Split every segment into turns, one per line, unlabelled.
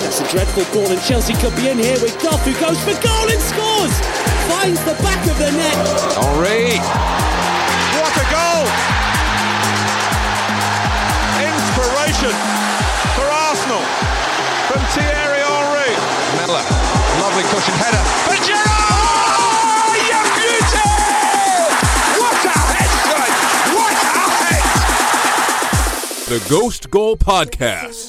That's a dreadful ball, and Chelsea could be in here with Goff, who goes for goal and scores. Finds the back of the net.
Henri. What a goal! Inspiration for Arsenal from Thierry Henry. Miller, lovely cushion header. For Giroud! Oh, you beauty! What a head! What a head!
The Ghost Goal Podcast.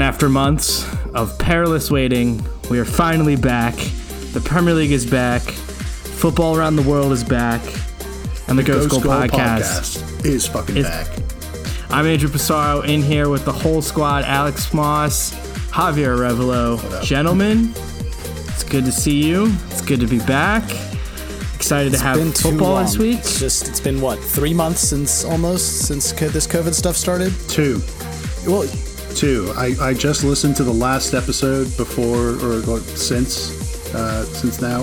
And after months of perilous waiting, we are finally back. The Premier League is back. Football around the world is back. And the Ghost, Goal, Podcast.
Podcast is fucking
is-
back.
I'm Andrew Passaro in here with the whole squad Alex Moss, Javier Revelo. Gentlemen, it's good to see you. It's good to be back. Excited to have
been too
football
long.
this week.
It's just it's been what three months since almost since co- this COVID stuff started.
Two.
Well,
Two. I, I just listened to the last episode before or since uh, since now,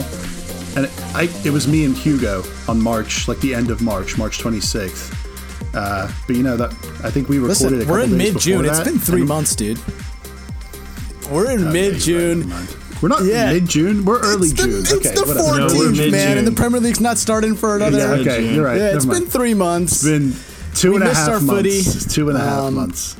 and it, I it was me and Hugo on March, like the end of March, March 26th. Uh, but you know that I think we recorded.
listen, we're in mid June. It's been three months, dude. We're in
Okay,
mid June.
We're not
Yeah.
mid June. We're early
it's the,
June.
It's
okay,
the
whatever.
No,
14th, man, and the Premier League's not starting for another.
Yeah, okay, you're right.
Yeah, it's been three months.
It's been two
We
and a half
our
months.
footy.
Two and a half
Um,
months.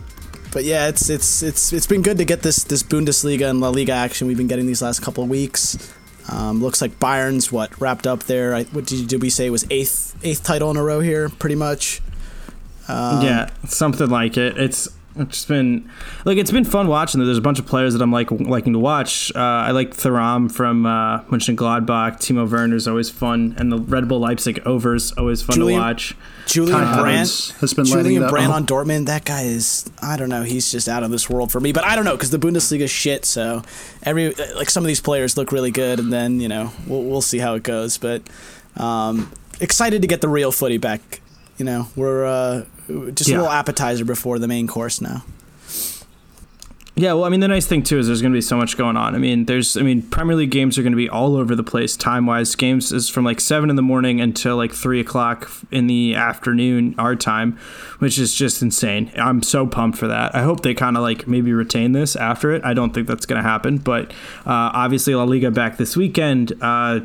But yeah, it's it's it's it's been good to get this this Bundesliga and La Liga action we've been getting these last couple of weeks. Um, looks like Bayern's what wrapped up there. I, what did, did we say was eighth eighth title in a row here, pretty much. Um,
yeah, something like it. It's it's been like it's been fun watching. There's a bunch of players that I'm like liking to watch. Uh, I like Thuram from uh, Mönchengladbach. Timo Werner's always fun, and the Red Bull Leipzig overs always fun
Julian-
to watch.
Julian
Kai
Brandt
has been
Julian. Brandt on Dortmund. That guy is I don't know. He's just out of this world for me. But I don't know because the Bundesliga shit. So every like some of these players look really good, and then you know we'll we'll see how it goes. But um, excited to get the real footy back. You know we're uh, just
Yeah.
a little appetizer before the main course now.
Yeah, well, I mean, the nice thing too is there's going to be so much going on. I mean, there's, I mean, Premier League games are going to be all over the place time wise. Games is from like seven in the morning until like three o'clock in the afternoon our time, which is just insane. I'm so pumped for that. I hope they kind of like maybe retain this after it. I don't think that's going to happen, but uh, obviously La Liga back this weekend. Uh,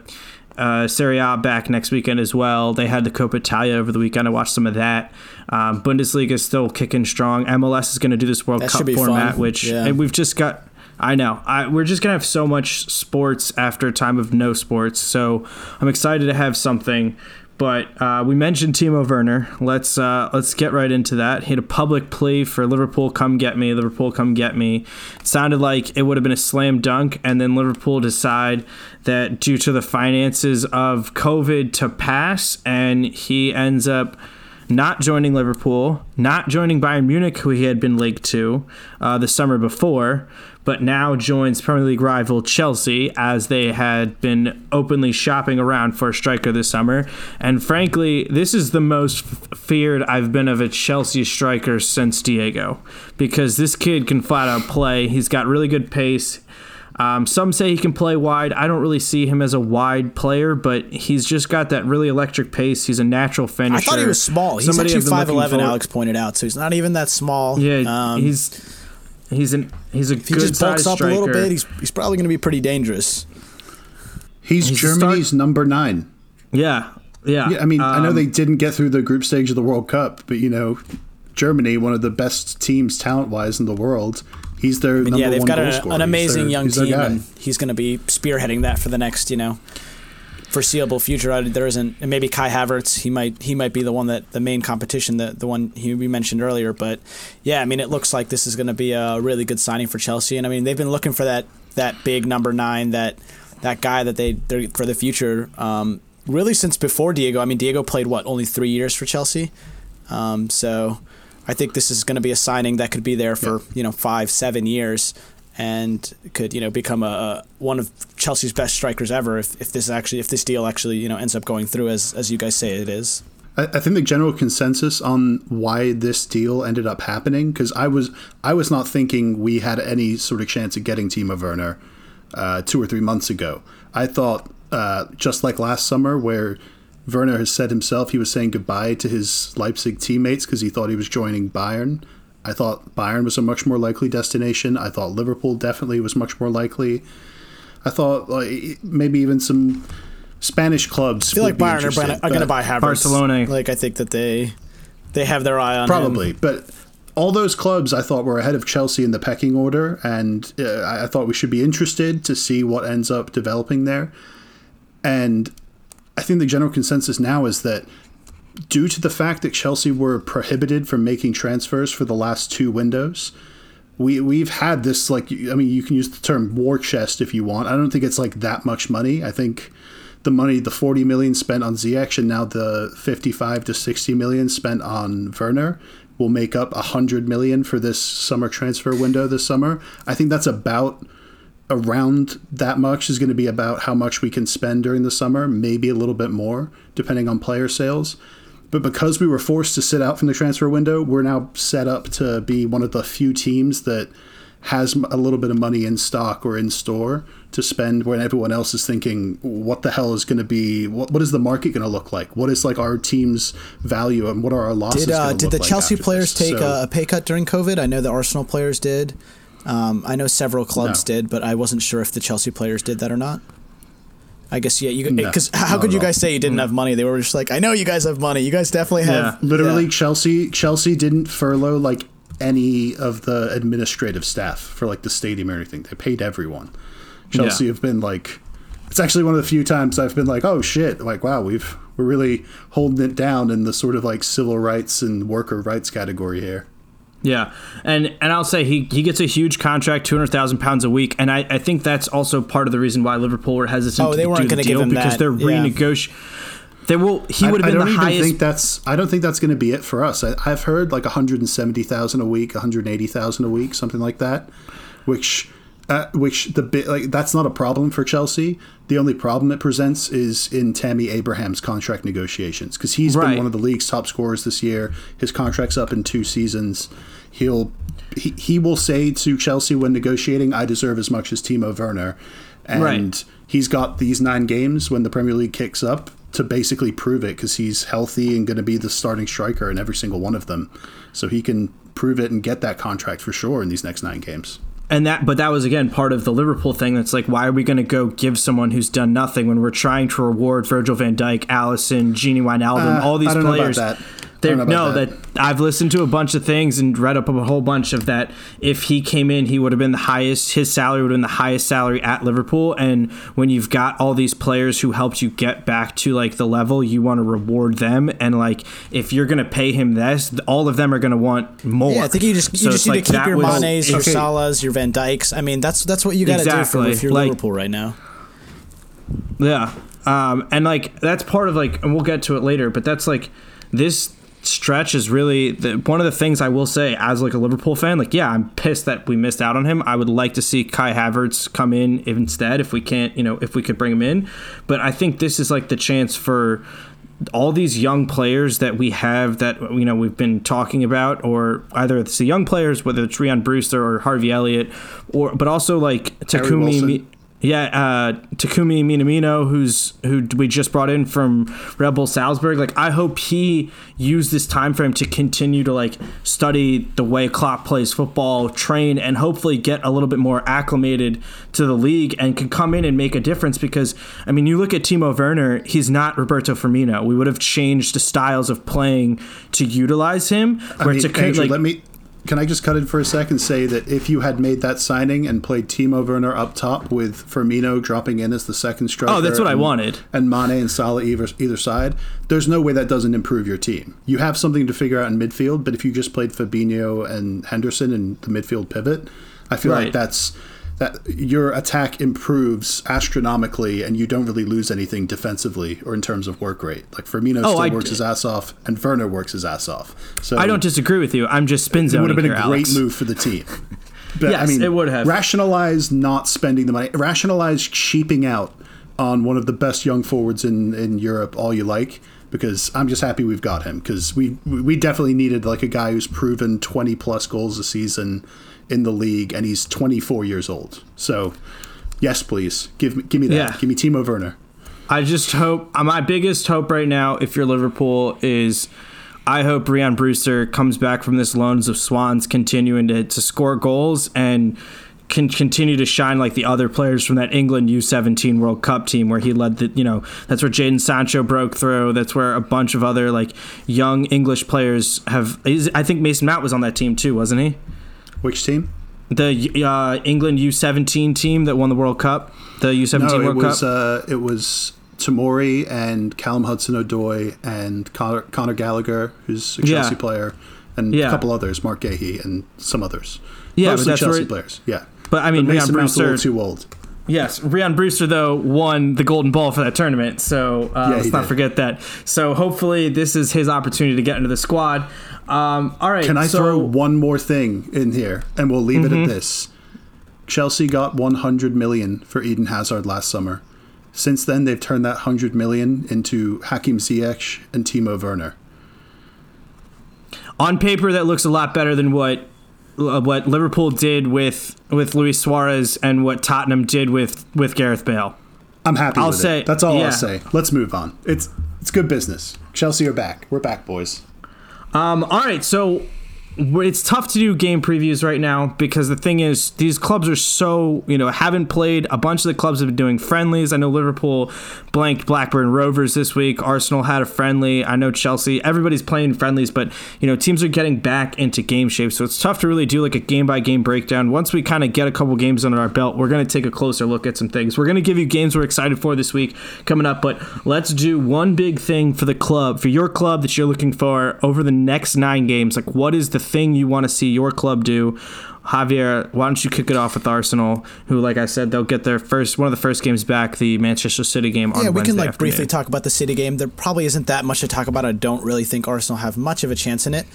uh, Serie A back next weekend as well. They had the Coppa Italia over the weekend. I watched some of that. Um, Bundesliga is still kicking strong. MLS is going to do this World
That
Cup format,
fun.
which
Yeah.
and we've just got. I know. I, we're just gonna have so much sports after a time of no sports. So I'm excited to have something. But uh, we mentioned Timo Werner. Let's uh, let's get right into that. He had a public plea for Liverpool, come get me. Liverpool, come get me. It sounded like it would have been a slam dunk, and then Liverpool decide that due to the finances of COVID to pass, and he ends up not joining Liverpool, not joining Bayern Munich, who he had been linked to uh, the summer before, but now joins Premier League rival Chelsea as they had been openly shopping around for a striker this summer. And frankly, this is the most f- feared I've been of a Chelsea striker since Diego because this kid can flat out play. He's got really good pace. Um, some say he can play wide. I don't really see him as a wide player, but he's just got that really electric pace. He's a natural finisher.
I thought he was small. He's
Somebody
actually five eleven. Alex pointed out, so he's not even that small.
Yeah,
Um,
he's he's an he's a
if he just bulks up
striker.
a little bit, he's he's probably going to be pretty dangerous.
He's,
he's a start-
Germany's number nine.
yeah, yeah.
Yeah, I mean, I know
Um,
they didn't get through the group stage of the World Cup, but you know, Germany, one of the best teams talent-wise in the world, he's their number
yeah, they've
one
got
goal
a,
scorer.
an
He's
amazing
their-
young
he's
team, and he's going to be spearheading that for the next, you know, foreseeable future. I- There isn't, and maybe Kai Havertz. He might he might be the one that the main competition, the the one he, we mentioned earlier. But yeah, I mean, it looks like this is going to be a really good signing for Chelsea, and I mean, they've been looking for that that big number nine, that that guy that they they're for the future. Um, really, since before Diego. I mean, Diego played what only three years for Chelsea, um, so. I think this is going to be a signing that could be there for you know five, seven years, and could you know become a, a one of Chelsea's best strikers ever if, if this actually if this deal actually you know ends up going through as as you guys say it is.
I, think the general consensus on why this deal ended up happening, because I was I was not thinking we had any sort of chance of getting Timo Werner uh, two or three months ago. I thought uh, just like last summer, where Werner has said himself he was saying goodbye to his Leipzig teammates because he thought he was joining Bayern. I thought Bayern was a much more likely destination. I thought Liverpool definitely was much more likely. I thought like maybe even some Spanish clubs.
I feel like
would be
Bayern are, gonna- are going to buy Havertz.
Barcelona.
Like I think that they they have their eye on him.
Probably, but all those clubs I thought were ahead of Chelsea in the pecking order, and uh, I I thought we should be interested to see what ends up developing there. And I think the general consensus now is that due to the fact that Chelsea were prohibited from making transfers for the last two windows, we we've had this like I mean you can use the term war chest if you want. I don't think it's like that much money. I think the money the 40 million spent on Ziyech and now the 55 to 60 million spent on Werner will make up 100 million for this summer transfer window this summer. I think that's about around that much is going to be about how much we can spend during the summer, maybe a little bit more depending on player sales. But because we were forced to sit out from the transfer window, we're now set up to be one of the few teams that has a little bit of money in stock or in store to spend when everyone else is thinking what the hell is going to be what, what is the market going to look like what is like our team's value and what are our losses
Did uh, did the
like
Chelsea players
this?
take
So-
a, a pay cut during COVID? I know the Arsenal players did. Um, I know several clubs
No.
did, but I wasn't sure if the Chelsea players did that or not. I guess yeah, you
No,
because how could you guys say you didn't have money? They were just like, I know you guys have money. You guys definitely have.
Yeah.
Literally,
Yeah.
Chelsea Chelsea didn't furlough like any of the administrative staff for like the stadium or anything. They paid everyone. Chelsea
Yeah.
have been like, it's actually one of the few times I've been like, oh shit, like wow, we've we're really holding it down in the sort of like civil rights and worker rights category here.
Yeah, and and I'll say he he gets a huge contract, two hundred thousand pounds a week, and I, I think that's also part of the reason why Liverpool were hesitant
Oh, they
to
weren't
do the
gonna give
deal
him
because
that,
they're
yeah.
renegotiating. They will. He
I-
would have
I
been
don't
the
even
highest.
think that's. I don't think that's going to be it for us. I, I've heard like one hundred and seventy thousand a week, one hundred eighty thousand a week, something like that. Which, uh, which the bit like that's not a problem for Chelsea. The only problem it presents is in Tammy Abraham's contract negotiations because he's
Right.
been one of the league's top scorers this year. His contract's up in two seasons. He'll he, he will say to Chelsea when negotiating, "I deserve as much as Timo Werner," and
Right.
he's got these nine games when the Premier League kicks up to basically prove it because he's healthy and going to be the starting striker in every single one of them. So he can prove it and get that contract for sure in these next nine games.
And that but that was again part of the Liverpool thing that's like why are we going to go give someone who's done nothing when we're trying to reward Virgil van Dijk, Alisson, Gini Wijnaldum,
Uh,
all these
I don't know about
players
that. I
They're-
don't know
no,
about
that. I've listened to a bunch of things and read up a whole bunch of that. If he came in, he would have been the highest. His salary would have been the highest salary at Liverpool. And when you've got all these players who helped you get back to like the level, you want to reward them. And like if you're gonna pay him this, all of them are gonna want more.
Yeah, I think you just you
So
just need
like
to keep your
was-
Manes, your
Okay.
Salahs, your Van Dijks. I mean, that's that's what you got to do
Exactly.
for if you're
Like-
Liverpool right now.
Yeah. Um, and like that's part of like, and we'll get to it later, but that's like this stretch is really the, one of the things I will say as like a Liverpool fan. Like, yeah, I'm pissed that we missed out on him. I would like to see Kai Havertz come in instead if we can't, you know, if we could bring him in. But I think this is like the chance for all these young players that we have that you know we've been talking about, or either it's the young players, whether it's Rhian Brewster or Harvey Elliott, or but also like Takumi. Yeah, uh, Takumi Minamino, who's who we just brought in from Red Bull Salzburg. Like, I hope he used this time frame to continue to like study the way Klopp plays football, train, and hopefully get a little bit more acclimated to the league and can come in and make a difference. Because I mean, you look at Timo Werner; he's not Roberto Firmino. We would have changed the styles of playing to utilize him.
I mean,
to
Andrew,
like,
let me. Can I just cut in for a second and say that if you had made that signing and played Timo Werner up top with Firmino dropping in as the second striker,
Oh, that's what I wanted.
and Mane and Salah either, either side, there's no way that doesn't improve your team. You have something to figure out in midfield, but if you just played Fabinho and Henderson in the midfield pivot, I feel
Right.
like that's that your attack improves astronomically, and you don't really lose anything defensively or in terms of work rate. Like Firmino
Oh,
still
I-
works his ass off, and Werner works his ass off. So
I don't disagree with you. I'm just spin
it
zoning
would have been
here,
a great
Alex.
move for the team. But
Yes, it would have.
Rationalize not spending the money. Rationalize cheaping out on one of the best young forwards in, in Europe all you like because I'm just happy we've got him because we we definitely needed like a guy who's proven 20 plus goals a season in the league and he's 24 years old. So yes, please give me give me that.
Yeah.
Give me Timo Werner.
I just hope uh, my biggest hope right now, if you're Liverpool, is I hope Rhian Brewster comes back from this loans of Swans, continuing to, to score goals and can continue to shine like the other players from that England U17 World Cup team where he led the, you know, that's where Jadon Sancho broke through. That's where a bunch of other like young English players have. I think Mason Mount was on that team too, wasn't he?
Which team?
The uh, England U17 team that won the World Cup. The U17
No,
World
it was
Cup.
uh, it was Tomori and Callum Hudson-Odoi and Conor, Conor Gallagher, who's a
Yeah.
Chelsea player, and
Yeah.
a couple others, Marc Guéhi and some others.
Yeah, but
Mostly
that's
Chelsea players. Yeah,
But I mean, Ryan
Mason Mount's a little too old.
Yes, Rhian Brewster though won the Golden Ball for that tournament, so uh,
Yeah,
let's not
did.
forget that. So hopefully this is his opportunity to get into the squad. Um, all right,
Can I
so,
throw one more thing in here, and we'll leave
Mm-hmm.
it at this? Chelsea got 100 million for Eden Hazard last summer. Since then, they've turned that 100 million into Hakim Ziyech and Timo Werner.
on paper that looks a lot better than what what Liverpool did with with Luis Suarez and what Tottenham did with with Gareth Bale.
I'm happy
I'll
with
say-
it. That's all
yeah.
I'll say. Let's move on. It's it's good business. Chelsea are back. We're back, boys.
Um, all right, so it's tough to do game previews right now because the thing is these clubs are so you know haven't played a bunch of the clubs have been doing friendlies. I know liverpool blanked blackburn rovers this week. Arsenal had a friendly. I know chelsea everybody's playing friendlies but you know teams are getting back into game shape. So it's tough to really do like a game by game breakdown. Once we kind of get a couple games under our belt we're going to take a closer look at some things. We're going to give you games we're excited for this week coming up but let's do one big thing for the club for your club that you're looking for over the next nine games. Like what is the thing you want to see your club do Javier, why don't you kick it off with Arsenal, who, like I said, they'll get their first one of the first games back, the Manchester City game on
yeah, we
Wednesday
can like
afternoon.
briefly talk about the City game. There probably isn't that much to talk about. I don't really think Arsenal have much of a chance in it.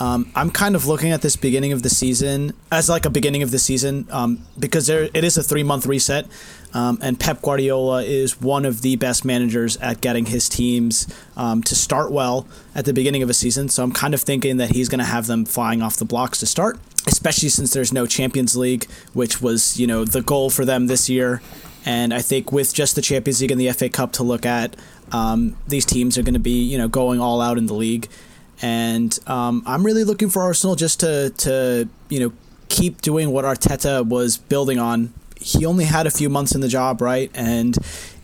Um, I'm kind of looking at this beginning of the season as like a beginning of the season um, because there it is a three month reset, um, and Pep Guardiola is one of the best managers at getting his teams um, to start well at the beginning of a season. So I'm kind of thinking that he's going to have them flying off the blocks to start, especially since there's no Champions League, which was you know the goal for them this year. And I think with just the Champions League and the FA Cup to look at, um, these teams are going to be, you know, going all out in the league. And um, I'm really looking for Arsenal just to, to, you know, keep doing what Arteta was building on. He only had a few months in the job, right? And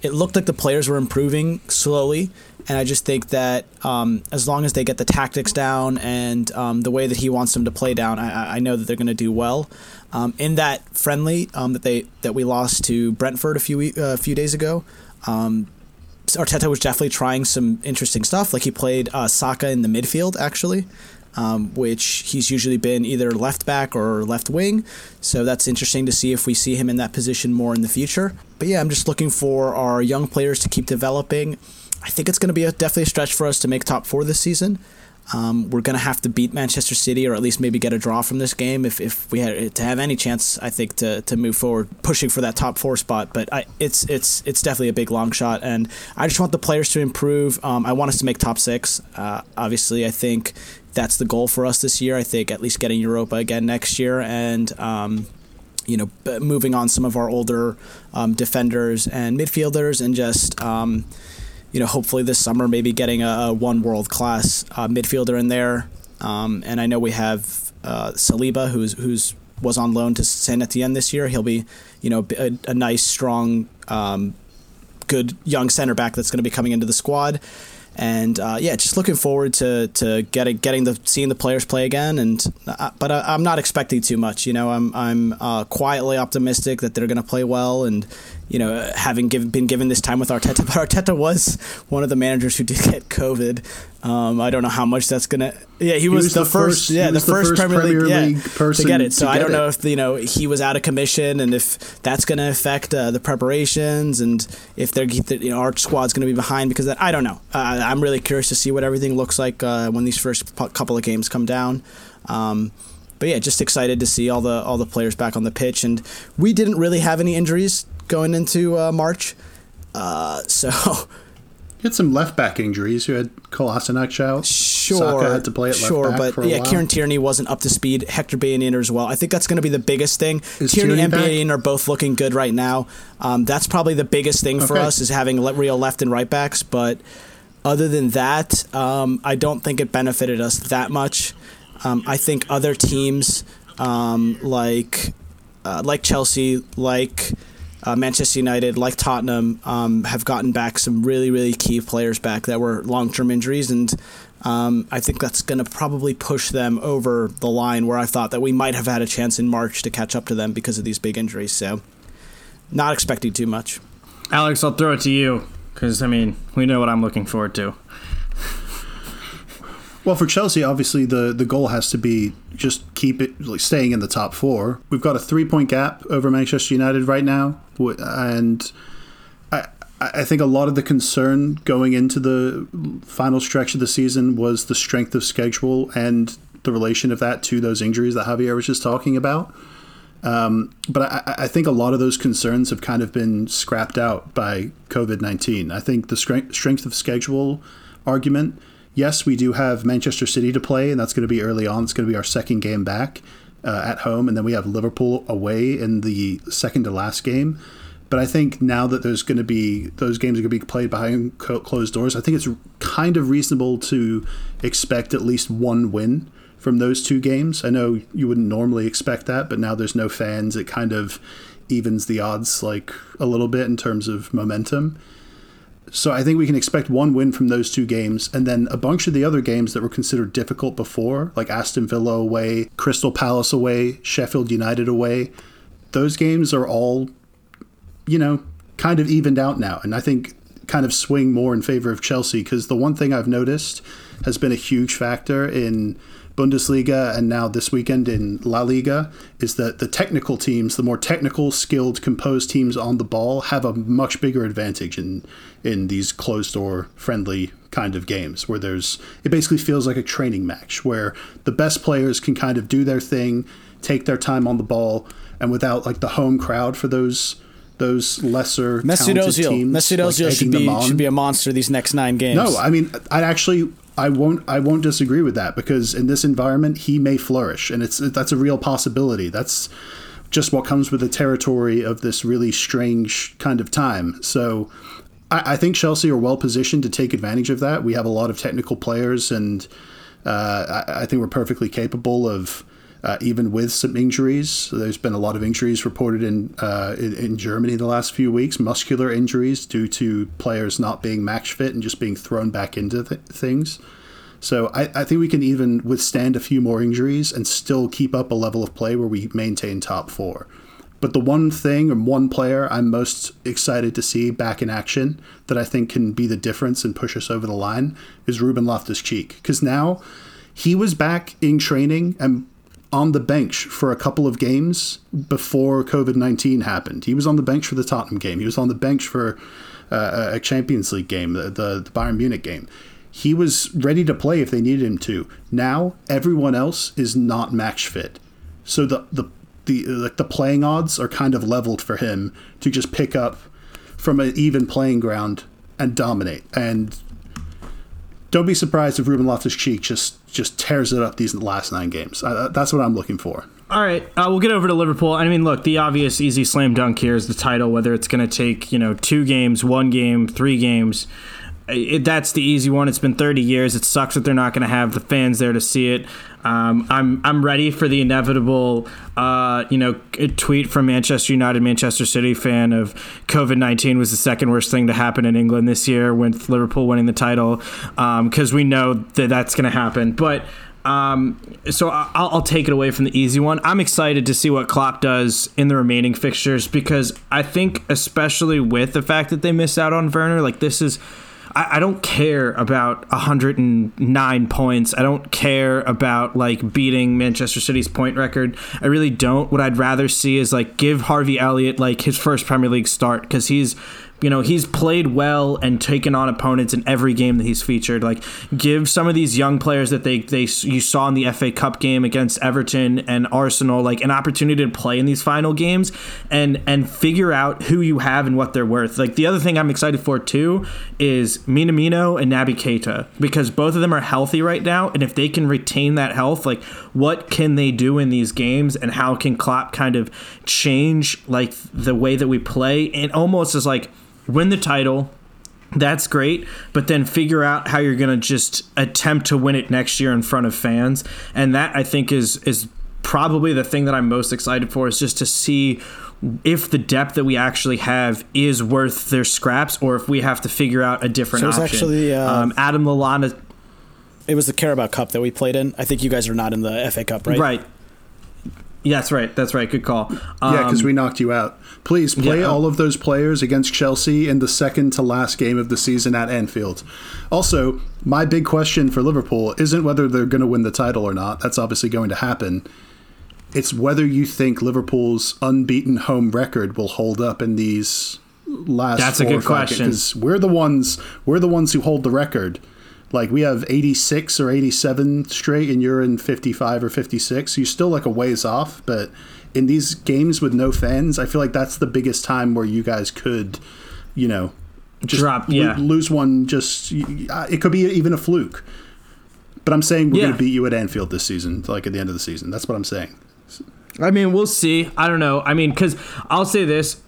it looked like the players were improving slowly. And I just think that um, as long as they get the tactics down and um, the way that he wants them to play down, I, I know that they're going to do well. Um, in that friendly um, that they that we lost to Brentford a few uh, few days ago, um, Arteta was definitely trying some interesting stuff. Like he played uh, Saka in the midfield actually, um, which he's usually been either left back or left wing. So that's interesting to see if we see him in that position more in the future. But yeah, I'm just looking for our young players to keep developing. I think it's going to be a, definitely a stretch for us to make top four this season. Um, we're going to have to beat Manchester City or at least maybe get a draw from this game if, if we had to have any chance, I think, to, to move forward, pushing for that top four spot. But I, it's it's it's definitely a big long shot, and I just want the players to improve. Um, I want us to make top six. Uh, obviously, I think that's the goal for us this year. I think at least getting Europa again next year, and um, you know, moving on some of our older um, defenders and midfielders, and just um, you know, hopefully this summer maybe getting a, a one world class uh, midfielder in there. Um, and I know we have uh, Saliba, who's who's was on loan to Saint Etienne this year. He'll be, you know, a, a nice, strong, um, good young center back that's going to be coming into the squad. And uh, yeah, just looking forward to, to getting getting the seeing the players play again. And uh, but I, I'm not expecting too much. You know, I'm I'm uh, quietly optimistic that they're going to play well. And you know, having been given this time with Arteta, but Arteta was one of the managers who did get COVID. Um, I don't know how much that's gonna. Yeah, he, was,
was
the, first.
first-
yeah, the first,
first
Premier,
Premier
League, yeah,
person
to get it. So I don't know
it.
if you know he was out of commission and if that's going to affect uh, the preparations and if they're you know our squad's going to be behind because that. I don't know. Uh, I'm really curious to see what everything looks like uh, when these first couple of games come down. Um, but yeah, just excited to see all the all the players back on the pitch, and we didn't really have any injuries going into uh, March, uh, so
had some left back injuries. You had Kolasinac out.
Sure,
Saka had to play at left
sure,
back
but yeah,
while.
Kieran Tierney wasn't up to speed. Hector Bellerín as well. I think that's going to be the biggest thing.
Is
Tierney,
Tierney
and
back?
Bellerín are both looking good right now. Um, that's probably the biggest thing for us is having real left and right backs. But other than that, um, I don't think it benefited us that much. Um, I think other teams um, like uh, like Chelsea, like uh, Manchester United, like Tottenham, um, have gotten back some really, really key players back that were long term injuries. And um, I think that's going to probably push them over the line where I thought that we might have had a chance in March to catch up to them because of these big injuries. So, not expecting too much.
Alex, I'll throw it to you because I mean we know what I'm looking forward to.
Well, for Chelsea, obviously the the goal has to be just keep it like staying in the top four. We've got a three point gap over Manchester United right now, and I I think a lot of the concern going into the final stretch of the season was the strength of schedule and the relation of that to those injuries that Javier was just talking about. Um, but I, I think a lot of those concerns have kind of been scrapped out by COVID 19. I think the strength, strength of schedule argument, yes, we do have Manchester City to play, and that's going to be early on. It's going to be our second game back uh, at home, and then we have Liverpool away in the second to last game. But I think now that there's going to be those games are going to be played behind closed doors, I think it's kind of reasonable to expect at least one win from those two games. I know you wouldn't normally expect that, but now there's no fans. It kind of evens the odds like a little bit in terms of momentum. So I think we can expect one win from those two games, and then a bunch of the other games that were considered difficult before, like Aston Villa away, Crystal Palace away, Sheffield United away. Those games are all, you know, kind of evened out now, and I think kind of swing more in favor of Chelsea because the one thing I've noticed has been a huge factor in Bundesliga and now this weekend in La Liga is that the technical teams, the more technical, skilled, composed teams on the ball have a much bigger advantage in in these closed door friendly kind of games where there's it basically feels like a training match where the best players can kind of do their thing, take their time on the ball and without like the home crowd for those those lesser
Mesut Ozil,
teams
Mesut
like,
should be should be a monster these next nine games.
No, I mean, I actually, I won't, I won't disagree with that because in this environment, he may flourish, and it's that's a real possibility. That's just what comes with the territory of this really strange kind of time. So, I, I think Chelsea are well positioned to take advantage of that. We have a lot of technical players, and uh, I, I think we're perfectly capable of. Uh, even with some injuries, there's been a lot of injuries reported in, uh, in in Germany the last few weeks. Muscular injuries due to players not being match fit and just being thrown back into th- things. So I, I think we can even withstand a few more injuries and still keep up a level of play where we maintain top four. But the one thing and one player I'm most excited to see back in action that I think can be the difference and push us over the line is Ruben Loftus Cheek. Because now he was back in training and on the bench for a couple of games before COVID 19 happened. He was on the bench for the Tottenham game, he was on the bench for uh, a Champions League game, the, the, the Bayern Munich game. He was ready to play if they needed him to. Now everyone else is not match fit, so the the the like the playing odds are kind of leveled for him to just pick up from an even playing ground and dominate. And don't be surprised if Ruben Loftus Cheek just just tears it up these last nine games. Uh, that's what I'm looking for.
All right, uh, we'll get over to Liverpool. I mean, look, the obvious easy slam dunk here is the title. Whether it's going to take you know two games, one game, three games, it, that's the easy one. It's been 30 years. It sucks that they're not going to have the fans there to see it. Um, I'm I'm ready for the inevitable, uh, you know, tweet from Manchester United, Manchester City fan of COVID 19 was the second worst thing to happen in England this year with Liverpool winning the title, because we know that that's going to happen. But um, so I'll, I'll take it away from the easy one. I'm excited to see what Klopp does in the remaining fixtures because I think, especially with the fact that they missed out on Werner, like this is. I, I don't care about 109 points. I don't care about like beating Manchester City's point record. I really don't. What I'd rather see is like give Harvey Elliott like his first Premier League start because he's you know, he's played well and taken on opponents in every game that he's featured. Like, give some of these young players that they, they you saw in the FA Cup game against Everton and Arsenal, like an opportunity to play in these final games and and figure out who you have and what they're worth. Like the other thing I'm excited for too is Minamino and Naby Keita because both of them are healthy right now, and if they can retain that health, like what can they do in these games and how can Klopp kind of change like the way that we play and almost as like win the title that's great but then figure out how you're going to just attempt to win it next year in front of fans and that i think is is probably the thing that i'm most excited for is just to see if the depth that we actually have is worth their scraps or if we have to figure out a different
So it's
option.
actually, uh,
um, adam lallana
It was the Carabao Cup that we played in. I think you guys are not in the FA Cup, right?
right yeah, that's right that's right good call um,
Yeah, because we knocked you out. Please play
yeah.
all of those players against Chelsea in the second to last game of the season at Anfield. Also, my big question for Liverpool isn't whether they're going to win the title or not. That's obviously going to happen. It's whether you think Liverpool's unbeaten home record will hold up in these last.
That's a good question.
Because we're the ones. We're the ones who hold the record. Like we have 86 or 87 straight, and you're in 55 or 56. You're still like a ways off, but in these games with no fans, I feel like that's the biggest time where you guys could, you know, just
Drop,
lo-
yeah.
lose one. Just uh, it could be even a fluke. But I'm saying we're
Yeah.
going to beat you at Anfield this season, like at the end of the season. That's what I'm saying.
I mean, we'll see. I don't know. I mean, because I'll say this: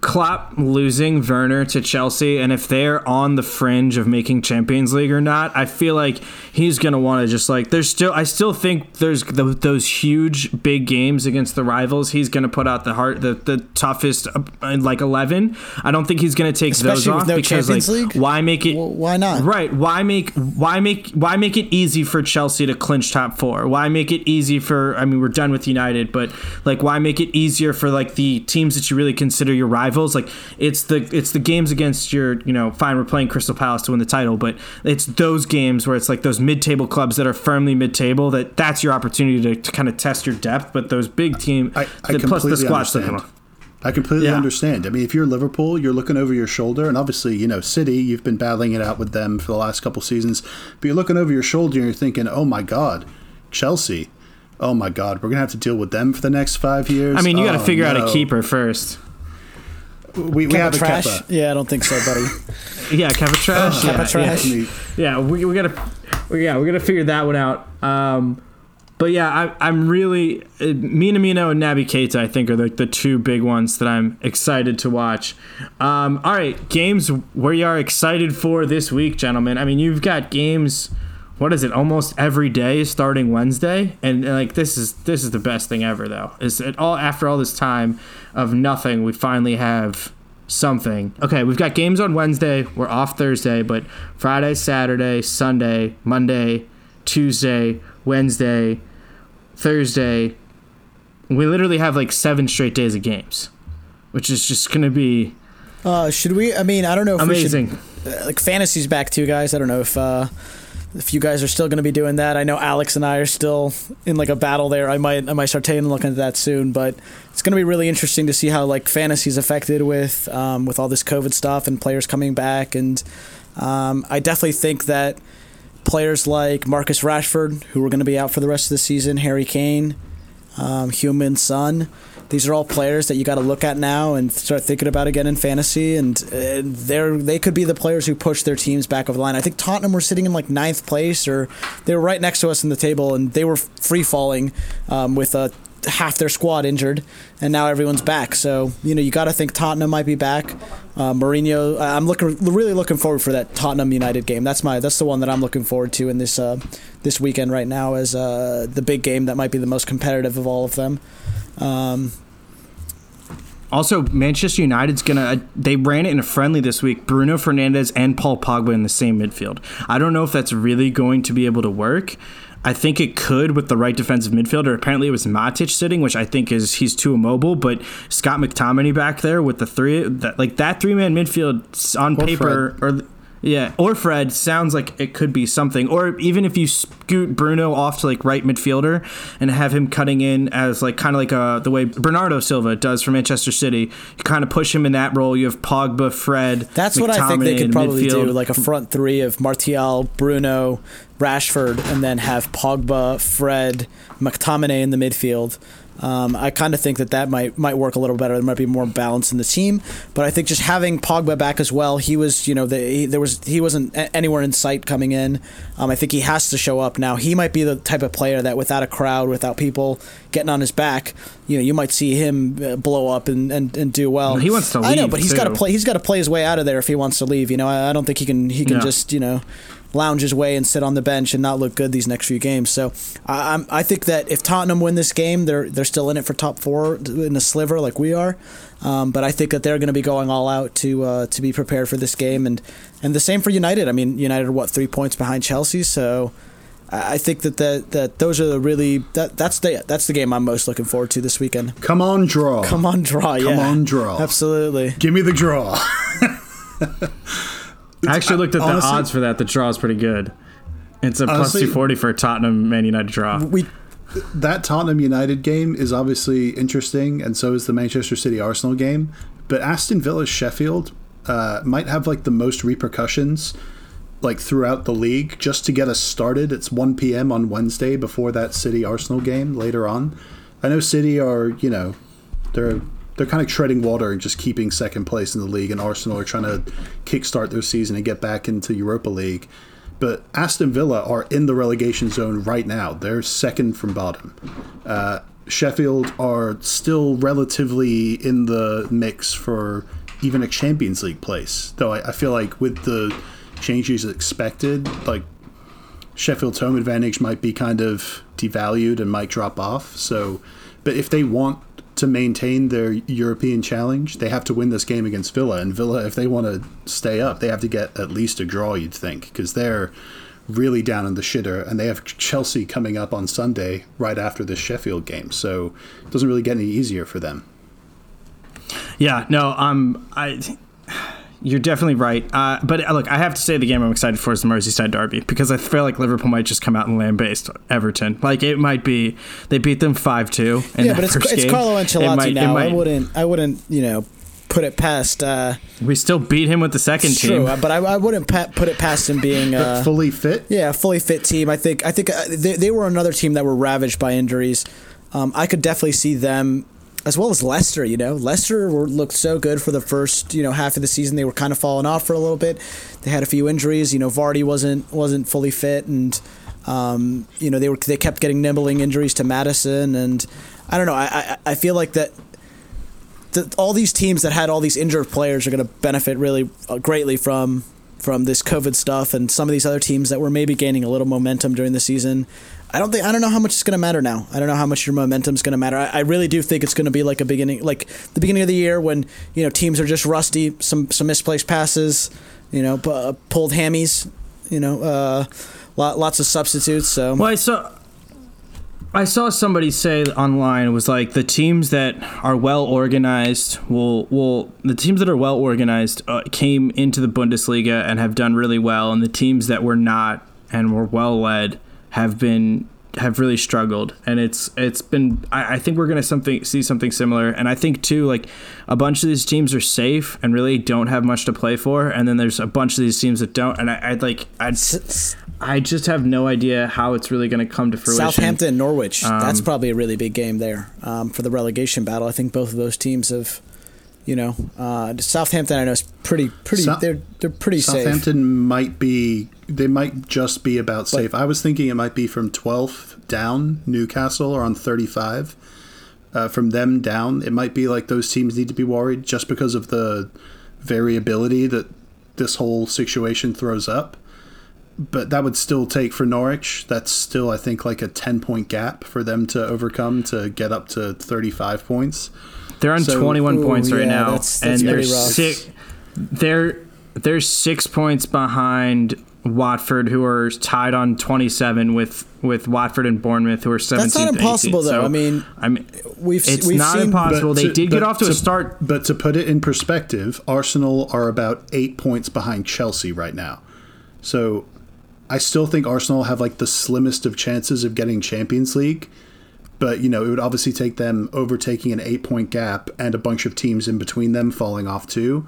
Klopp losing Werner to Chelsea, and if they're on the fringe of making Champions League or not, I feel like he's gonna want to just like. There's still, I still think there's the, those huge big games against the rivals. He's gonna put out the heart, the the toughest, uh, like eleven. I don't think he's gonna take those
Especially with
off
no
because
Champions
like,
League?
why make it?
Well, why not?
Right. Why make why make why make it easy for Chelsea to clinch top four? Why make it easy for I mean we're done with United, but like why make it easier for like the teams that you really consider your rivals? Like it's the it's the games against your, you know, fine we're playing Crystal Palace to win the title, but it's those games where it's like those mid table clubs that are firmly mid table that that's your opportunity to, to kind of test your depth. But those big team
I, I
the- plus the
understand. I completely
Yeah.
understand. I mean, if you're Liverpool, you're looking over your shoulder, and obviously, you know, City, you've been battling it out with them for the last couple seasons, but you're looking over your shoulder and you're thinking, oh my God, Chelsea. Oh my God, we're gonna have to deal with them for the next five years.
I mean, you got to
Oh,
figure out a keeper first.
We, we
Kepa
have a
trash?
Kepa.
Yeah, I don't think so, buddy.
Yeah, Kepa trash. yeah,
Kepa
yeah.
trash.
I mean,
yeah, we, we gotta, we, yeah, we gotta figure that one out. Um, but yeah, I, I'm really uh, Minamino and Naby Keita. I think are the, the two big ones that I'm excited to watch. Um, all right, games where you are excited for this week, gentlemen. I mean, you've got games. What is it? Almost every day starting Wednesday, and, and, like this is this is the best thing ever. Though is it all after all this time of nothing, we finally have something. Okay, we've got games on Wednesday. We're off Thursday, but Friday, Saturday, Sunday, Monday, Tuesday, Wednesday, Thursday. We literally have like seven straight days of games, which is just going to be
Uh, should we? I mean, I don't know if
amazing.
we should. Uh, like fantasy's back too, guys. I don't know if uh, if you guys are still going to be doing that. I know Alex and I are still in like a battle there. I might I might start taking a look into that soon, but it's going to be really interesting to see how like fantasy's affected with um, with all this COVID stuff and players coming back. And um, I definitely think that players like Marcus Rashford, who are going to be out for the rest of the season, Harry Kane, um, Heung-min Son. These are all players that you got to look at now and start thinking about again in fantasy, and they're they could be the players who push their teams back over the line. I think Tottenham were sitting in like ninth place, or they were right next to us in the table, and they were free falling um, with uh, half their squad injured, and now everyone's back. So you know you got to think Tottenham might be back. Uh, Mourinho, I'm looking really looking forward for that Tottenham United game. That's my that's the one that I'm looking forward to in this uh, this weekend right now as uh, the big game that might be the most competitive of all of them. Um,
Also, Manchester United's gonna. They ran it in a friendly this week. Bruno Fernandes and Paul Pogba in the same midfield. I don't know if that's really going to be able to work. I think it could with the right defensive midfielder. Apparently, it was Matic sitting, which I think is he's too immobile. But Scott McTominay back there with the three, that like that three man midfield on
Or
paper, or Yeah, or Fred sounds like it could be something. Or even if you scoot Bruno off to like right midfielder and have him cutting in as like kind of like uh, the way Bernardo Silva does for Manchester City, you kind of push him in that role. You have Pogba, Fred.
That's what I think they could probably
midfield.
do, like a front three of Martial, Bruno, Rashford, and then have Pogba, Fred, McTominay in the midfield. Um, I kind of think that that might might work a little better. There might be more balance in the team, but I think just having Pogba back as well. He was, you know, the, he, there was he wasn't anywhere in sight coming in. Um, I think he has to show up now. He might be the type of player that without a crowd, without people getting on his back, you know, you might see him uh, blow up and, and, and do well.
He wants to Leave,
I know, but he's got to play. He's got to play his way out of there if he wants to leave. You know, I, I don't think he can. He can
Yeah.
just you know lounge his way and sit on the bench and not look good these next few games. So I, I'm, I think that if Tottenham win this game, they're they're still in it for top four in a sliver like we are. Um, but I think that they're going to be going all out to uh, to be prepared for this game, and and the same for United. I mean, United are what three points behind Chelsea, so. I I think that, that that those are the really that that's the that's the game I'm most looking forward to this weekend.
Come on, draw.
Come on, draw, yeah,
Come on, draw.
absolutely.
Give me the draw.
I actually looked at the odds for that. The draw is pretty good. It's a
Honestly-
240 for a Tottenham Man United draw.
We
that Tottenham United game is obviously interesting, and so is the Manchester City Arsenal game. But Aston Villa Sheffield uh, might have like the most repercussions, like throughout the league. Just to get us started, it's 1 p.m. on Wednesday before that City Arsenal game later on. I know City are, you know, they're they're kind of treading water and just keeping second place in the league, and Arsenal are trying to kickstart their season and get back into Europa League. But Aston Villa are in the relegation zone right now. They're second from bottom. Uh, Sheffield are still relatively in the mix for even a Champions League place. Though I, I feel like with the changes expected, like Sheffield's home advantage might be kind of devalued and might drop off. So, but if they want to maintain their European challenge, they have to win this game against Villa. And Villa, if they want to stay up, they have to get at least a draw, you'd think, because they're really down in the shitter. And they have Chelsea coming up on Sunday right after this Sheffield game. So it doesn't really get any easier for them.
Yeah, no, um, I, you're definitely right. Uh, but uh, look, I have to say the game I'm excited for is the Merseyside derby because I feel like Liverpool might just come out and land based Everton. Like it might be they beat them five two.
yeah, but it's it's Carlo Ancelotti now. I wouldn't I wouldn't you know put it past. Uh,
We still beat him with the second
it's
team.
true, uh, but I, I wouldn't pa- put it past him being. Uh,
Fully fit?
Yeah, a fully fit team. I think. I think uh, they, they were another team that were ravaged by injuries. Um, I could definitely see them, as well as Leicester. You know, Leicester were, looked so good for the first you know half of the season. They were kind of falling off for a little bit. They had a few injuries. You know, Vardy wasn't wasn't fully fit, and um, you know they were they kept getting nibbling injuries to Maddison, and I don't know. I I, I feel like that. The, all these teams that had all these injured players are going to benefit really uh, greatly from from this COVID stuff, and some of these other teams that were maybe gaining a little momentum during the season. I don't think I don't know how much it's going to matter now. I don't know how much your momentum is going to matter. I, I really do think it's going to be like a beginning, like the beginning of the year when you know teams are just rusty, some some misplaced passes, you know, uh, pulled hammies, you know, uh, lot, lots of substitutes. So
Well, I saw. I saw somebody say online it was like the teams that are well organized will will the teams that are well organized uh, came into the Bundesliga and have done really well, and the teams that were not and were well led have been have really struggled and it's it's been I, I think we're gonna something see something similar and I think too like a bunch of these teams are safe and really don't have much to play for and then there's a bunch of these teams that don't and I, I'd like I'd I just have no idea how it's really going to come to fruition.
Southampton, Norwich. that's
Um,
probably a really big game there um, for the relegation battle. I think both of those teams have, you know, uh, Southampton. I know is pretty pretty.
Sou-
they're they're pretty safe.
Southampton might be they might just be about safe. I was thinking it might be from 12th down. Newcastle or on 35. Uh, from them down, it might be like those teams need to be worried just because of the variability that this whole situation throws up. But that would still take for Norwich. That's still, I think, like a 10 point gap for them to overcome to get up to 35 points.
They're on
So-
21
Ooh,
points right
yeah,
now,
that's- that's
and they're
rough.
six. They're they're six points behind Watford, who are tied on 27 with with Watford and Bournemouth, who are 17th.
That's not impossible,
18th.
though.
So,
I mean,
I mean,
we've
it's
we've
not
seen,
impossible. They
to-
did get
but
off to, a start.
But to put it in perspective, Arsenal are about eight points behind Chelsea right now. So I still think Arsenal have like the slimmest of chances of getting Champions League. But you know, it would obviously take them overtaking an eight-point gap and a bunch of teams in between them falling off too.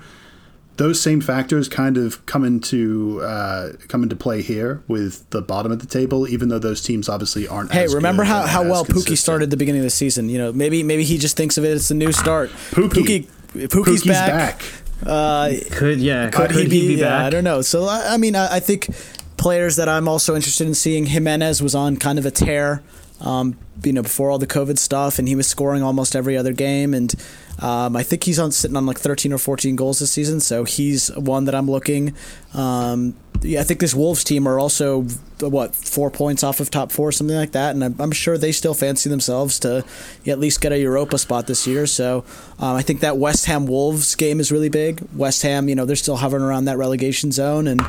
Those same factors kind of come into uh, come into play here with the bottom of the table, even though those teams obviously aren't.
Hey,
as
remember
good
how, how
as
well
Pukki
started the beginning of the season? You know, maybe maybe he just thinks of it as a new start.
Pukki.
Pukki Pukki's,
Pukki's
back.
back.
Uh,
Could yeah?
could, he, be? yeah,
back?
I don't know. So I, I mean, I, I think players that I'm also interested in seeing. Jimenez was on kind of a tear, um, you know, before all the COVID stuff, and he was scoring almost every other game. And um, I think he's on sitting on like 13 or 14 goals this season. So he's one that I'm looking. Um, yeah, I think this Wolves team are also what four points off of top four, something like that, and I'm, I'm sure they still fancy themselves to at least get a Europa spot this year. So um, I think that West Ham Wolves game is really big. West Ham, you know, they're still hovering around that relegation zone, and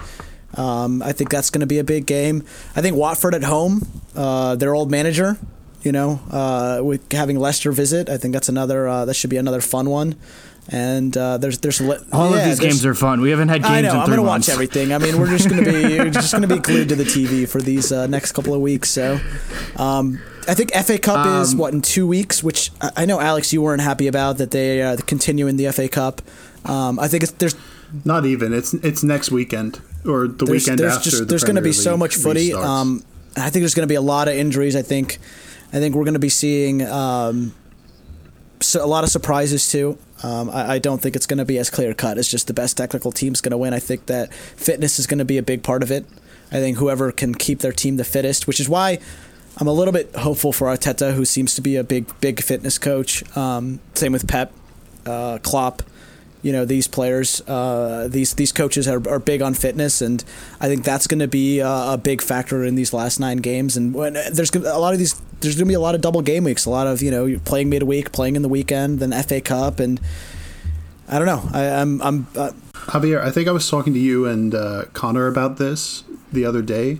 um, I think that's going to be a big game. I think Watford at home, uh, their old manager, you know, uh, with having Leicester visit, I think that's another uh, that should be another fun one. And uh, there's there's li-
All
yeah,
of these games are fun. We haven't had games
I know.
in
I'm gonna
months.
watch everything. I mean, we're just gonna be we're just gonna be glued to the TV for these uh, next couple of weeks. So, um, I think FA Cup is
Um,
what in two weeks, which I- I know Alex you weren't happy about that they uh, continue in the FA Cup. Um, I think it's, there's
Not even. It's it's next weekend or the
there's,
weekend
there's
after.
just
the
there's going to
Premier
be so much footy. Um, I think there's going to be a lot of injuries. I think I think we're going to be seeing um, so a lot of surprises too. Um, I, I don't think it's going to be as clear cut as just the best technical team's going to win. I think that fitness is going to be a big part of it. I think whoever can keep their team the fittest, which is why I'm a little bit hopeful for Arteta, who seems to be a big big fitness coach. Um, same with Pep, uh, Klopp you know these players uh, these these coaches are, are big on fitness and I think that's going to be a, a big factor in these last nine games and when there's a lot of these there's going to be a lot of double game weeks a lot of you know you're playing midweek playing in the weekend then FA Cup and I don't know I, I'm I'm uh,
Javier, I think I was talking to you and uh, Connor about this the other day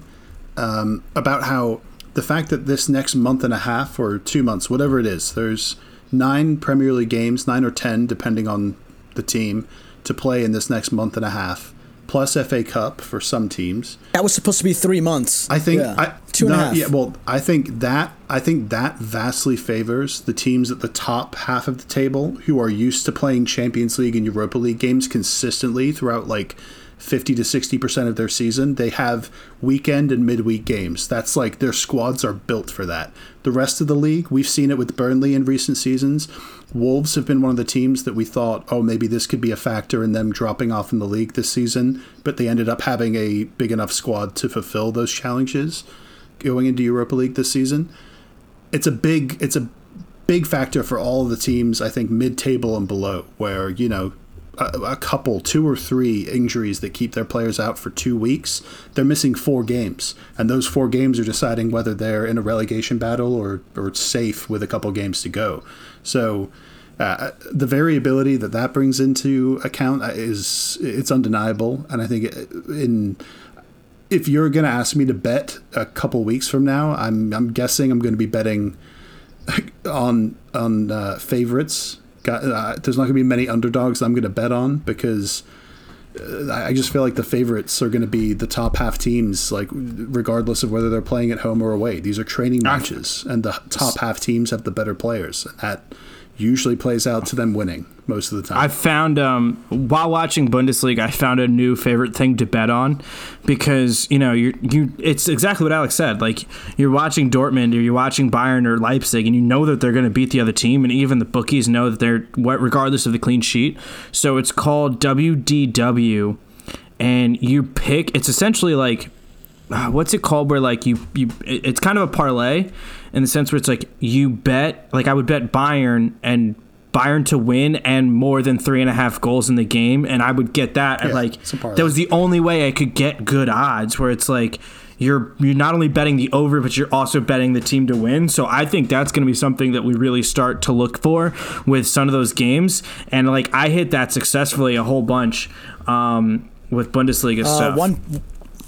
um, about how the fact that this next month and a half or two months, whatever it is, there's nine Premier League games, nine or ten, depending on the team, to play in this next month and a half, plus FA Cup for some teams.
that was supposed to be three months
I think
Yeah. Two and a half
Yeah, well, I think that I think that vastly favors the teams at the top half of the table who are used to playing Champions League and Europa League games consistently throughout like 50 to 60% of their season. They have weekend and midweek games. That's like their squads are built for that. The rest of the league, we've seen it with Burnley in recent seasons. Wolves have been one of the teams that we thought, oh, maybe this could be a factor in them dropping off in the league this season, but they ended up having a big enough squad to fulfill those challenges going into Europa League this season. It's a big it's a big factor for all of the teams, I think mid-table and below where, you know, a, a couple, two or three injuries that keep their players out for 2 weeks, they're missing 4 games. And those 4 games are deciding whether they're in a relegation battle or or safe with a couple games to go. So uh, the variability that that brings into account is it's undeniable, and I think in if you're going to ask me to bet a couple weeks from now, I'm I'm guessing I'm going to be betting on on uh, favorites. Got, uh, there's not going to be many underdogs I'm going to bet on because uh, I just feel like the favorites are going to be the top half teams, like regardless of whether they're playing at home or away. These are training matches, and the top half teams have the better players. And that usually plays out to them winning most of the time.
I found um, while watching Bundesliga, I found a new favorite thing to bet on because you know you you it's exactly what Alex said. Like you're watching Dortmund or you're watching Bayern or Leipzig, and you know that they're going to beat the other team, and even the bookies know that they're regardless of the clean sheet. So it's called WDW, and you pick. It's essentially like uh, what's it called where like you you it's kind of a parlay in the sense where it's like you bet like I would bet Bayern and Bayern to win and more than three and a half goals in the game and I would get that at
Yeah,
like
it's a parlay.
that was the only way I could get good odds where it's like you're you're not only betting the over but you're also betting the team to win so I think that's going to be something that we really start to look for with some of those games and like I hit that successfully a whole bunch um, with Bundesliga
uh,
stuff
one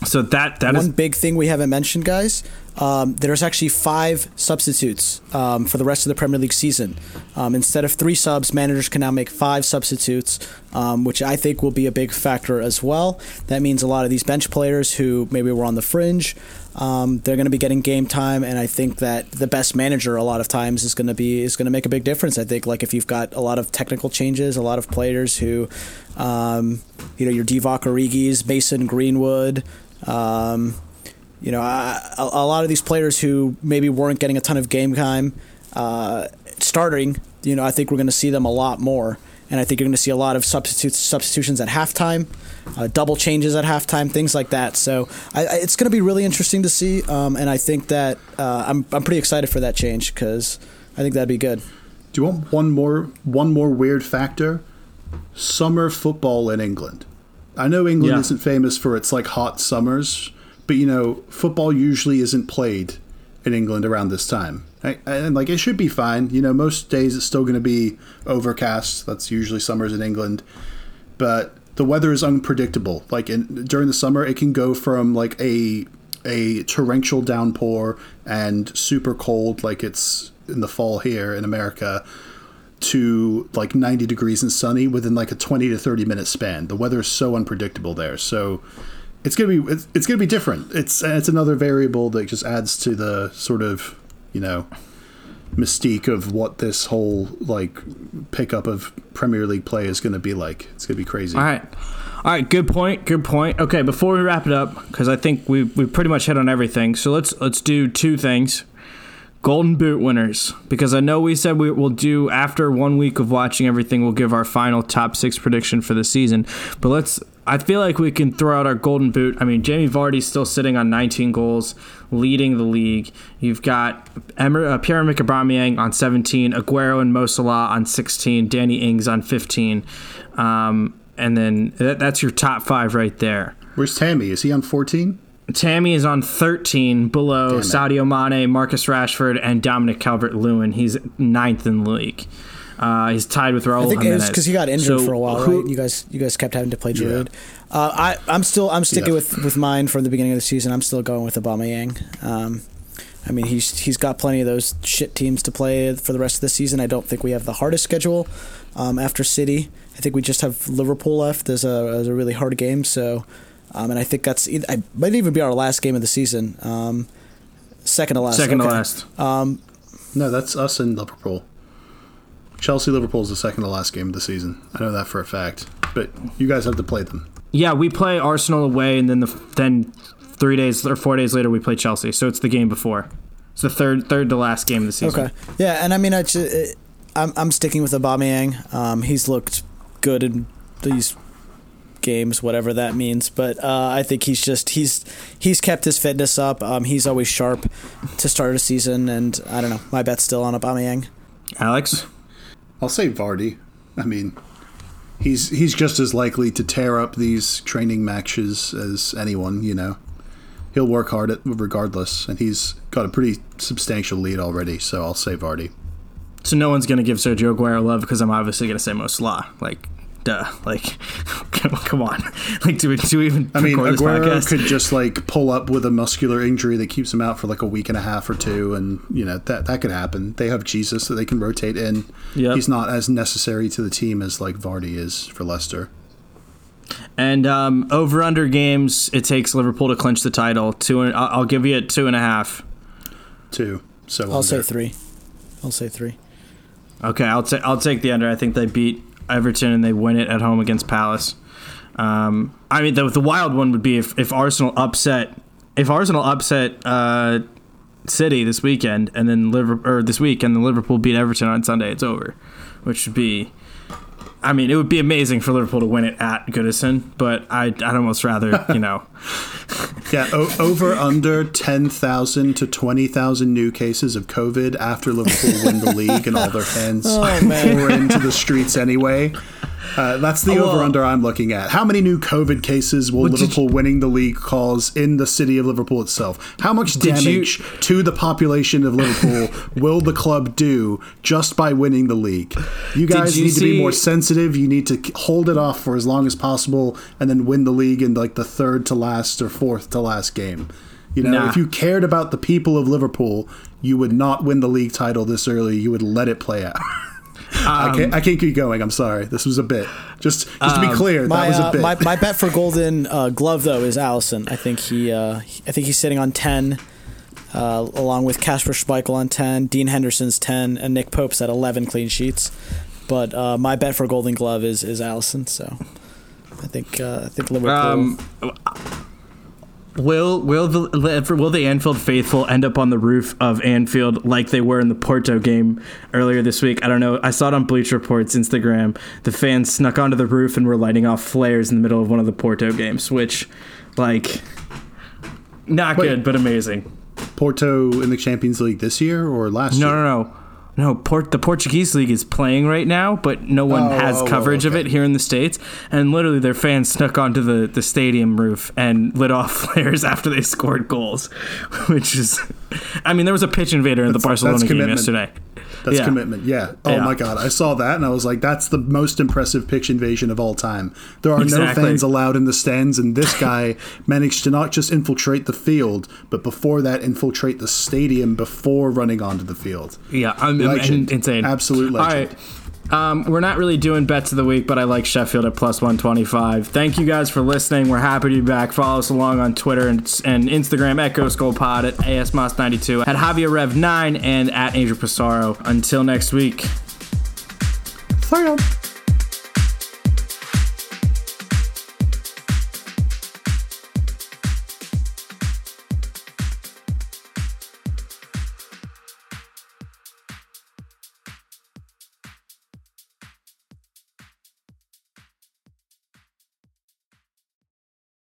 So that that
One
is
big thing we haven't mentioned, guys. Um, there's actually five substitutes um, for the rest of the Premier League season. Um, instead of three subs, managers can now make five substitutes, um, which I think will be a big factor as well. That means a lot of these bench players who maybe were on the fringe, um, they're going to be getting game time, and I think that the best manager a lot of times is going to be is going to make a big difference. I think like if you've got a lot of technical changes, a lot of players who, um, you know, your Divock Origis, Mason Greenwood. Um, you know, a, a lot of these players who maybe weren't getting a ton of game time uh, starting, you know, I think we're going to see them a lot more. And I think you're going to see a lot of substitutes, substitutions at halftime, uh, double changes at halftime, things like that. So I, I, it's going to be really interesting to see. Um, and I think that uh, I'm, I'm pretty excited for that change because I think that'd be good.
Do you want one more one more weird factor? Summer football in England. I know England
Yeah.
isn't famous for its like hot summers, but you know, football usually isn't played in England around this time. I- And like it should be fine. You know, most days it's still going to be overcast. That's usually summers in England. But the weather is unpredictable. Like in during the summer it can go from like a a torrential downpour and super cold like it's in the fall here in America to like 90 degrees and sunny within like a 20 to 30 minute span. The weather is so unpredictable there. So it's to be it's, it's to be different. It's it's another variable that just adds to the sort of, you know, mystique of what this whole like pickup of Premier League play is going to be like. It's going to be crazy.
all right. All right, good point. Good point. Okay, before we wrap it up, because I think we we pretty much hit on everything. So let's let's do two things. Golden Boot winners, because I know we said we will do after one week of watching everything. We'll give our final top six prediction for the season. But let's. I feel like we can throw out our Golden Boot. I mean, Jamie Vardy's still sitting on 19 goals, leading the league. You've got Emer, uh, Aubameyang on 17, Aguero and Mo on 16, Danny Ings on 15, um, and then that, that's your top five right there.
Where's Tammy? Is he on 14?
Tammy is on 13 below. Sadio Mane, Marcus Rashford, and Dominic Calvert-Lewin. He's ninth in the league. Uh, he's tied with Raul
I think it was because he got injured
So
for a while,
who-
right? You guys, you guys kept having to play Giroud. Uh, I, I'm still, I'm sticking
Yeah.
with with mine from the beginning of the season. I'm still going with Aubameyang. Um, I mean, he's he's got plenty of those shit teams to play for the rest of the season. I don't think we have the hardest schedule um, after City. I think we just have Liverpool left as a as a really hard game. So, um, and I think that's eith- I might even be our last game of the season. Um, second to last.
second
okay.
to last.
Um, No, that's us and Liverpool. Chelsea Liverpool is the second to last game of the season. I know that for a fact. But you guys have to play them.
Yeah, we play Arsenal away, and then the then three days or four days later we play Chelsea. So it's the game before. It's the third third to last game of the season.
Okay. Yeah, and I mean, I ju- I'm I'm sticking with Aubameyang. Um, he's looked good in these games, whatever that means. But uh, I think he's just he's he's kept his fitness up. Um, he's always sharp to start a season, and I don't know. My bet's still on Aubameyang.
Alex,
I'll say Vardy. I mean, he's he's just as likely to tear up these training matches as anyone, you know. He'll work hard at regardless, and he's got a pretty substantial lead already, so I'll say Vardy.
so no one's gonna give Sergio Aguero love because I'm obviously gonna say Mo Salah. Like, duh. Like, come on. Like, do we do we even
I mean,
this
Aguero
podcast?
could just like pull up with a muscular injury that keeps him out for like a week and a half or two, and you know that that could happen. They have Jesus that they can rotate in.
Yep.
He's not as necessary to the team as like Vardy is for Leicester.
And um, over under games, it takes Liverpool to clinch the title. Two, and, I'll, I'll give you a two and a half.
Too. So
I'll say three. I'll say three.
Okay, I'll take I'll take the under. I think they beat Everton and they win it at home against Palace. Um, I mean, the, the wild one would be if, if Arsenal upset if Arsenal upset uh, City this weekend and then Liverpool or this week and then Liverpool beat Everton on Sunday. It's over, which would be. I mean, it would be amazing for Liverpool to win it at Goodison, but I'd, I'd almost rather, you know,
Yeah, o- over under 10,000 to 20,000 new cases of COVID after Liverpool win the league and all their fans
Oh,
into the streets anyway. Uh, that's the
Oh,
over under I'm looking at. How many new COVID cases will Liverpool winning the league cause in the city of Liverpool itself? How much
Did you-
damage to the population of Liverpool will the club do just by winning the league? You guys
you
need to be more sensitive. You need to hold it off for as long as possible and then win the league in like the third to last or fourth to last game. You know,
Nah.
if you cared about the people of Liverpool, you would not win the league title this early. You would let it play out. I
Um,
can't. I can't keep going. I'm sorry. This was a bit. Just, just to be clear,
My,
that was a
uh,
bit.
my my bet for golden uh, glove though is Alisson. I think he uh, I think he's sitting on ten, uh, along with Kasper Schmeichel on ten, Dean Henderson's ten, and Nick Pope's at eleven clean sheets. But uh, my bet for golden glove is is Alisson. So I think uh, I think Liverpool.
Um, will will the will the Anfield faithful end up on the roof of Anfield like they were in the Porto game earlier this week? I don't know. I saw it on Bleacher Report's Instagram. The fans snuck onto the roof and were lighting off flares in the middle of one of the Porto games, which, like, not
Wait.
good but amazing.
Porto in the Champions League this year or last
No,
year?
no, no. No, Port, the Portuguese league is playing right now, but no one
Oh,
has
oh, oh,
coverage of
okay.
it here in the states. And literally, their fans snuck onto the, the stadium roof and lit off flares after they scored goals, which is, I mean, there was a pitch invader in the Barcelona game
commitment.
yesterday.
That's
Yeah.
commitment. Yeah. Oh
Yeah.
my God. I saw that and I was like, that's the most impressive pitch invasion of all time. There are
Exactly.
no fans allowed in the stands, and this guy managed to not just infiltrate the field, but before that, infiltrate the stadium before running onto the field.
Yeah, I'm,
Legend.
Insane.
Absolute legend.
right. Um, we're not really doing bets of the week, but I like Sheffield at plus 125. Thank you guys for listening. We're happy to be back. Follow us along on Twitter and, and Instagram at GhostGoldPod, at ASMOS92, at Javier Rev9, and at Angel Pissarro. Until next week.
On.